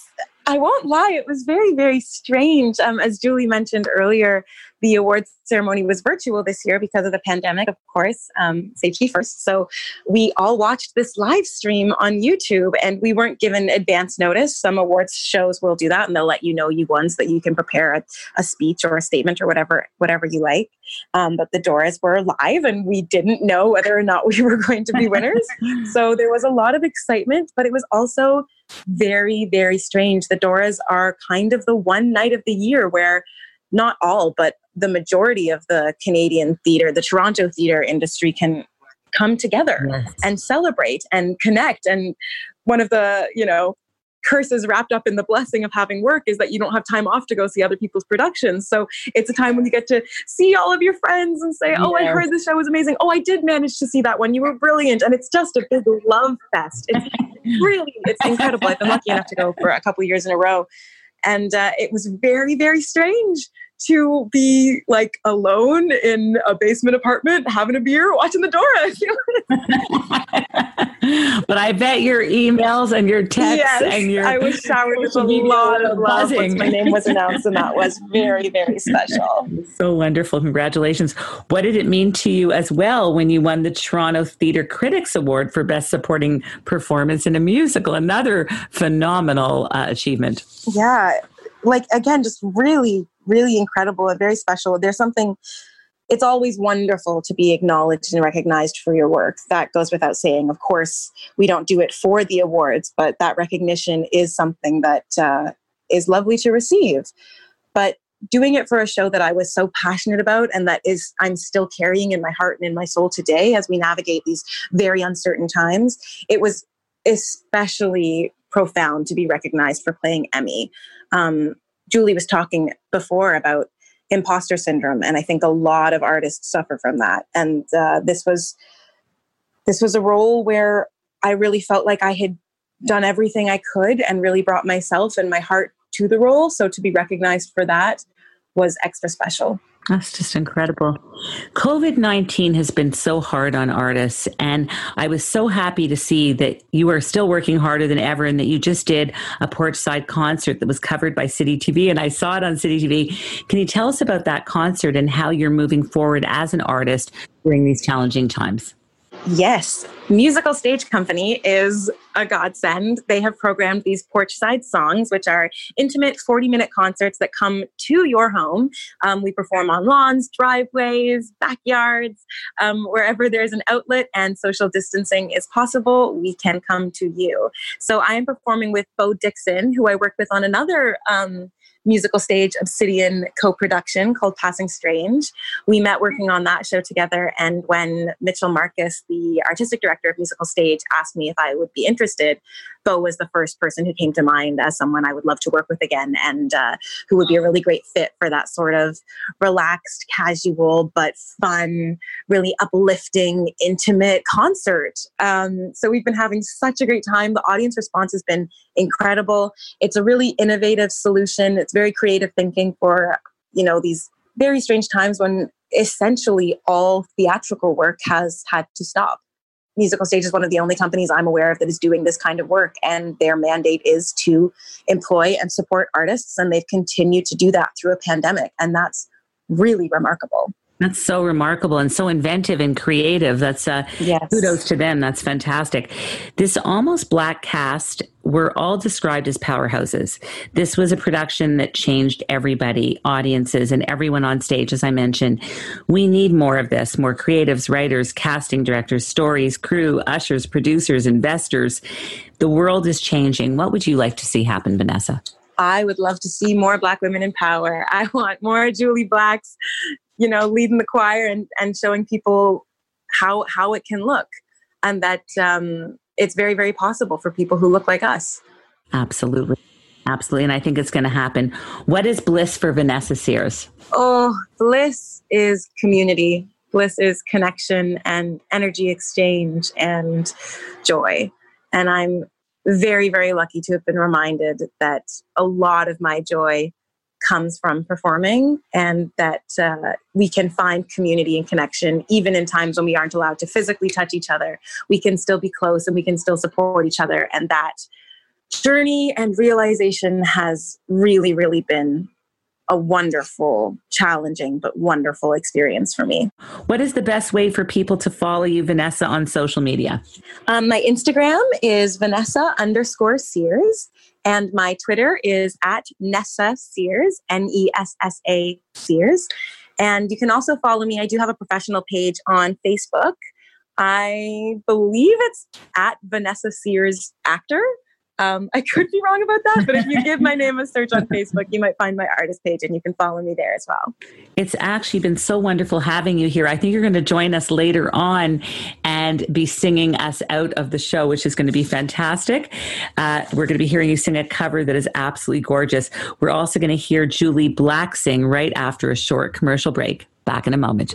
I won't lie, it was very, very strange. Um, as Julie mentioned earlier, the awards ceremony was virtual this year because of the pandemic, of course, um, safety first. So we all watched this live stream on YouTube and we weren't given advance notice. Some awards shows will do that and they'll let you know you won so that you can prepare a, a speech or a statement or whatever, whatever you like. Um, but the Doras were live and we didn't know whether or not we *laughs* were going to be winners. so there was a lot of excitement, but it was also very, very strange. The Doras are kind of the one night of the year where not all, but the majority of the Canadian theater, the Toronto theater industry can come together and celebrate and connect. And one of the, you know, curses wrapped up in the blessing of having work is that you don't have time off to go see other people's productions. So it's a time when you get to see all of your friends and say, Oh, I heard this show was amazing. Oh, I did manage to see that one. You were brilliant. And it's just a big love fest. It's *laughs* really, it's incredible. I've been lucky enough to go for a couple years in a row. And uh, it was very, very strange to be like alone in a basement apartment having a beer watching the Dora. *laughs* but I bet your emails and your texts yes, and your I was showered with a lot of love once my name was announced, and that *laughs* was very, very special. So wonderful! Congratulations. What did it mean to you as well when you won the Toronto Theatre Critics Award for Best Supporting Performance in a Musical? Another phenomenal uh, achievement. Yeah, like again, just really, really incredible and very special. There's something it's always wonderful to be acknowledged and recognized for your work. That goes without saying. Of course, we don't do it for the awards, but that recognition is something that uh, is lovely to receive. But doing it for a show that I was so passionate about and that is I'm still carrying in my heart and in my soul today as we navigate these very uncertain times, it was especially profound to be recognized for playing Emmy. Um, Jully was talking before about imposter syndrome, and I think a lot of artists suffer from that. And uh, this was this was a role where I really felt like I had done everything I could and really brought myself and my heart to the role. So to be recognized for that was extra special. That's just incredible. COVID 19 has been so hard on artists. And I was so happy to see that you are still working harder than ever and that you just did a porchside concert that was covered by City TV. And I saw it on City TV. Can you tell us about that concert and how you're moving forward as an artist during these challenging times? Yes, Musical Stage Company is a godsend. They have programmed these porchside songs, which are intimate 40 minute concerts that come to your home. Um, we perform on lawns, driveways, backyards, um, wherever there's an outlet and social distancing is possible, we can come to you. So I am performing with Bo Dixon, who I work with on another. Um, musical stage Obsidian co production called Passing Strange. We met working on that show together. And when Mitchell Marcus, the artistic director of Musical Stage, asked me if I would be interested, Bo was the first person who came to mind as someone I would love to work with again and uh, who would be a really great fit for that sort of relaxed, casual, but fun, really uplifting, intimate concert. Um, so we've been having such a great time. The audience response has been incredible. It's a really innovative solution. It's very creative thinking for, you know, these very strange times when essentially all theatrical work has had to stop musical stage is one of the only companies I'm aware of that is doing this kind of work. And their mandate is to employ and support artists. And they've continued to do that through a pandemic. And that's really remarkable. That's so remarkable and so inventive and creative. That's uh, yes. kudos to them. That's fantastic. This almost black cast were all described as powerhouses. This was a production that changed everybody, audiences, and everyone on stage, as I mentioned. We need more of this more creatives, writers, casting directors, stories, crew, ushers, producers, investors. The world is changing. What would you like to see happen, Vanessa? I would love to see more Black women in power. I want more Jully Blacks you know, leading the choir and, and showing people how how it can look, and that um, it's very very possible for people who look like us. Absolutely. Absolutely. And I think it's going to happen. What is bliss for Vanessa Sears? Oh, bliss is community. Bliss is connection and energy exchange and joy. And I'm very, very lucky to have been reminded that a lot of my joy comes from performing and that uh, we can find community and connection even in times when we aren't allowed to physically touch each other. We can still be close and we can still support each other. And that journey and realization has really really been a wonderful, challenging, but wonderful experience for me. What is the best way for people to follow you, Vanessa, on social media? Um, my Instagram is Vanessa underscore Sears. And my Twitter is at Nessa Sears, N E S S A Sears. And you can also follow me. I do have a professional page on Facebook. I believe it's at Vanessa Sears Actor. Um, I could be wrong about that, but if you give my name a search on Facebook, you might find my artist page and you can follow me there as well. It's actually been so wonderful having you here. I think you're going to join us later on and be singing us out of the show, which is going to be fantastic. Uh, we're going to be hearing you sing a cover that is absolutely gorgeous. We're also going to hear Jully Black sing right after a short commercial break. Back in a moment.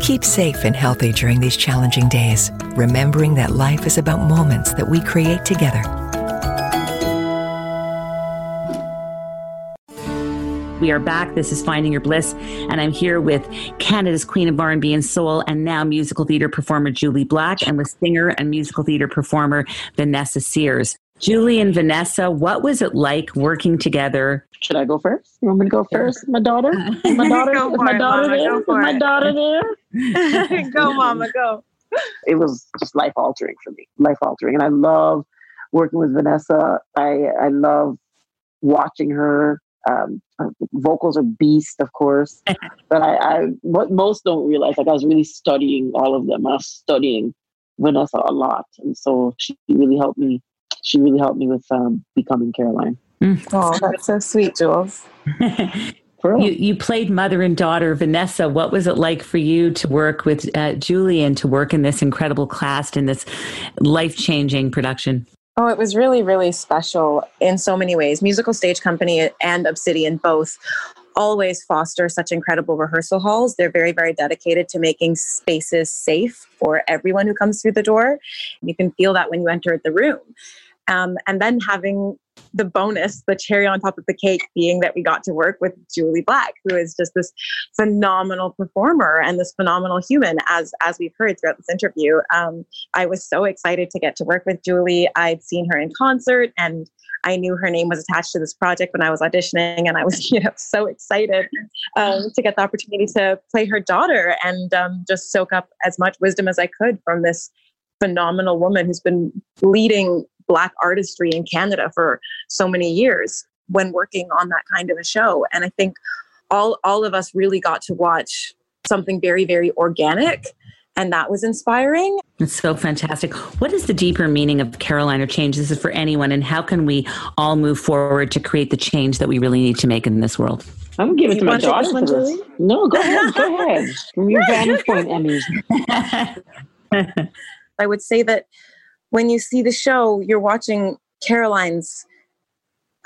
Keep safe and healthy during these challenging days, remembering that life is about moments that we create together. We are back. This is Finding Your Bliss, and I'm here with Canada's Queen of R&B and Soul, and now musical theater performer Jully Black, and with singer and musical theater performer Vanessa Sears. Jully and Vanessa, what was it like working together? Should I go first? You want me to go first? My daughter? My *laughs* daughter? Go is for my it, daughter Mama, there? go for my it. daughter there? go, Mama, go. it was just life altering for me, life altering. And I love working with Vanessa. I I love watching her. Um, her vocals are beast, of course. *laughs* but I, I what most don't realize, like I was really studying all of them. I was studying Vanessa a lot, and so she really helped me. She really helped me with um, becoming Caroline. Oh, that's so sweet, Jules. *laughs* For real. You, you played mother and daughter. Vanessa, what was it like for you to work with uh, Jully and to work in this incredible cast in this life changing production? Oh, it was really, really special in so many ways. Musical Stage Company and Obsidian both always foster such incredible rehearsal halls. They're very, very dedicated to making spaces safe for everyone who comes through the door. You can feel that when you enter the room. Um, and then having the bonus, the cherry on top of the cake, being that we got to work with Jully Black, who is just this phenomenal performer and this phenomenal human, as as we've heard throughout this interview. Um, I was so excited to get to work with Jully. I'd seen her in concert, and I knew her name was attached to this project when I was auditioning, and I was *laughs* you know so excited um, to get the opportunity to play her daughter and um, just soak up as much wisdom as I could from this phenomenal woman who's been leading Black artistry in Canada for so many years when working on that kind of a show. And I think all all of us really got to watch something very, very organic. And that was inspiring. It's so fantastic. What is the deeper meaning of Caroline or change? This is for anyone, and how can we all move forward to create the change that we really need to make in this world? I'm gonna give it to my want to daughter this for this. No, go ahead, go *laughs* ahead. From your vantage point, Emmy. *laughs* I would say that when you see the show, you're watching Caroline's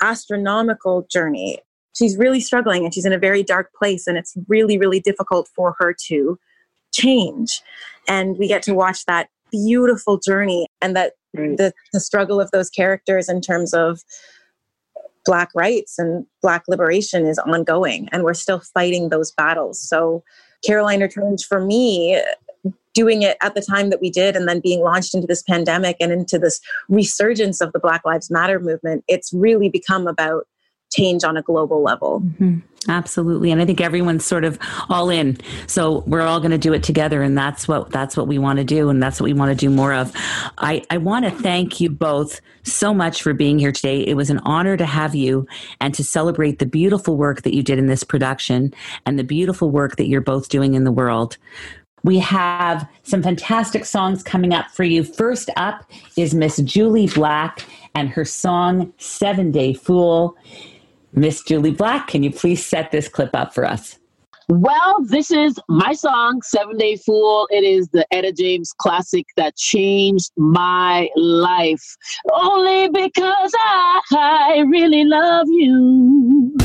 astronomical journey. She's really struggling and she's in a very dark place, and it's really, really difficult for her to change. And we get to watch that beautiful journey and that Right. the, the struggle of those characters in terms of black rights and black liberation is ongoing and we're still fighting those battles so caroline returns for me doing it at the time that we did and then being launched into this pandemic and into this resurgence of the black lives matter movement it's really become about change on a global level Mhm. Absolutely, and I think everyone's sort of all in. So we're all going to do it together, and that's what that's what we want to do, and that's what we want to do more of. I I want to thank you both so much for being here today. It was an honor to have you and to celebrate the beautiful work that you did in this production and the beautiful work that you're both doing in the world. We have some fantastic songs coming up for you. First up is Miss Jully Black and her song Seven Day Fool. Miss Jully Black, can you please set this clip up for us? Well, this is my song, Seven Day Fool. It is the Etta James classic that changed my life. Only because I really love you.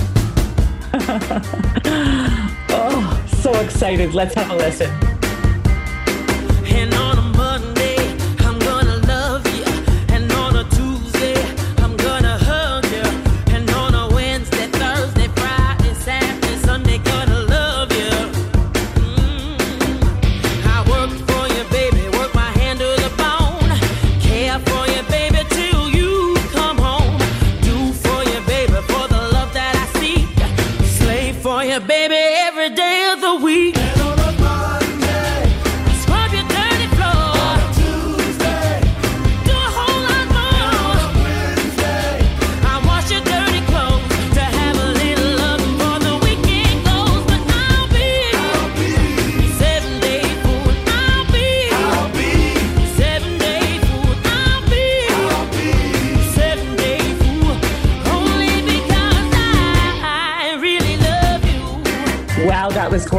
*laughs* Oh, so excited. Let's have a listen. And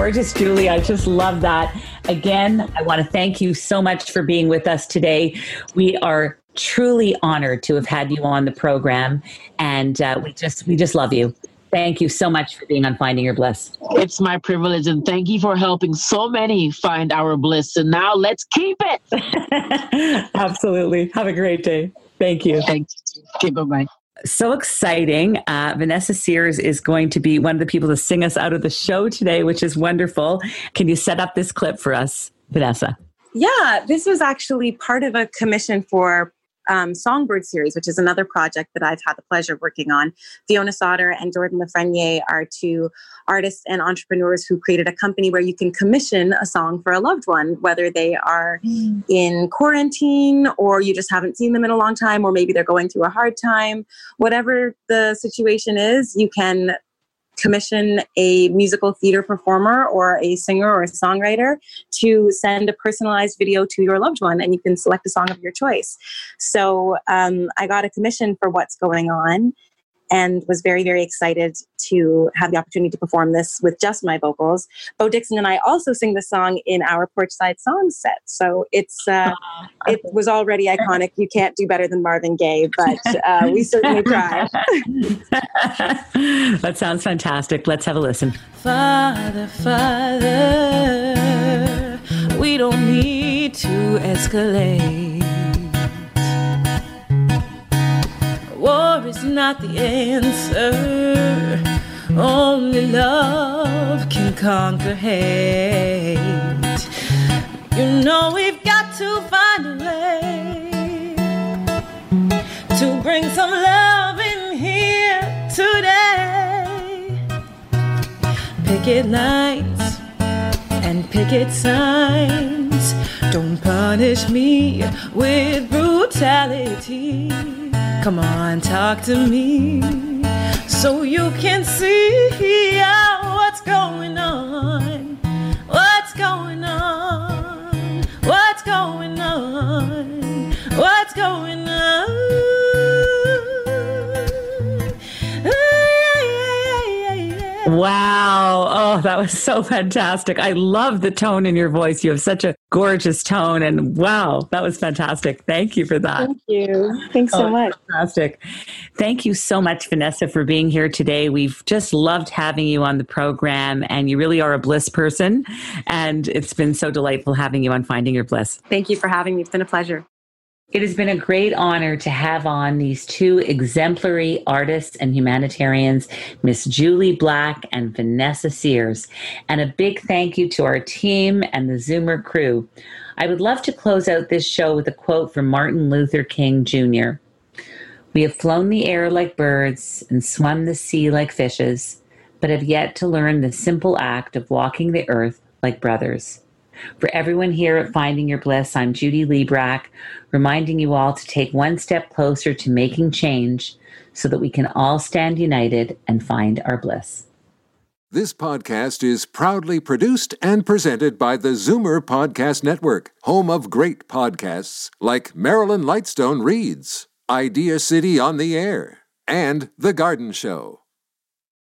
gorgeous, Jully. I just love that. Again, I want to thank you so much for being with us today. We are truly honored to have had you on the program, and uh, we just we just love you. Thank you so much for being on Finding Your Bliss. It's my privilege, and thank you for helping so many find our bliss. And now let's keep it. *laughs* Absolutely. Have a great day. Thank you. Thanks. Okay, bye bye. So exciting. Uh, Vanessa Sears is going to be one of the people to sing us out of the show today, which is wonderful. Can you set up this clip for us, Vanessa? Yeah, this was actually part of a commission for um, Songbird series, which is another project that I've had the pleasure of working on. Fiona Sauter and Jordan Lafreniere are two artists and entrepreneurs who created a company where you can commission a song for a loved one, whether they are in quarantine or you just haven't seen them in a long time, or maybe they're going through a hard time. Whatever the situation is, you can commission a musical theater performer or a singer or a songwriter to send a personalized video to your loved one and you can select a song of your choice. So um, i got a commission for what's going on and was very very excited to have the opportunity to perform this with just my vocals bo dixon and i also sing the song in our porchside song set so it's uh, it was already iconic you can't do better than marvin gaye but uh, we certainly try *laughs* that sounds fantastic. Let's have a listen. Father, Father, we don't need to escalate. War is not the answer. Only love can conquer hate. You know we've got to find a way to bring some love in here today. Picket lines and picket signs. Don't punish me with brutality. Come on, talk to me so you can see what's going on. What's going on? What's going on? What's going on? Wow. That was so fantastic. I love the tone in your voice. You have such a gorgeous tone. And wow, that was fantastic. Thank you for that. thank you thanks so Oh, much Fantastic. Thank you so much, Vanessa, for being here today. We've just loved having you on the program, and you really are a bliss person. And it's been so delightful having you on Finding Your Bliss. thank you for having me it's been a pleasure It has been a great honor to have on these two exemplary artists and humanitarians, Miss Jully Black and Vanessa Sears. And a big thank you to our team and the Zoomer crew. I would love to close out this show with a quote from Martin Luther King Jr. We have flown the air like birds and swum the sea like fishes, but have yet to learn the simple act of walking the earth like brothers. For everyone here at Finding Your Bliss, I'm Judy Liebrack, reminding you all to take one step closer to making change so that we can all stand united and find our bliss. This podcast is proudly produced and presented by the Zoomer Podcast Network, home of great podcasts like Marilyn Lightstone Reads, Idea City on the Air, and The Garden Show.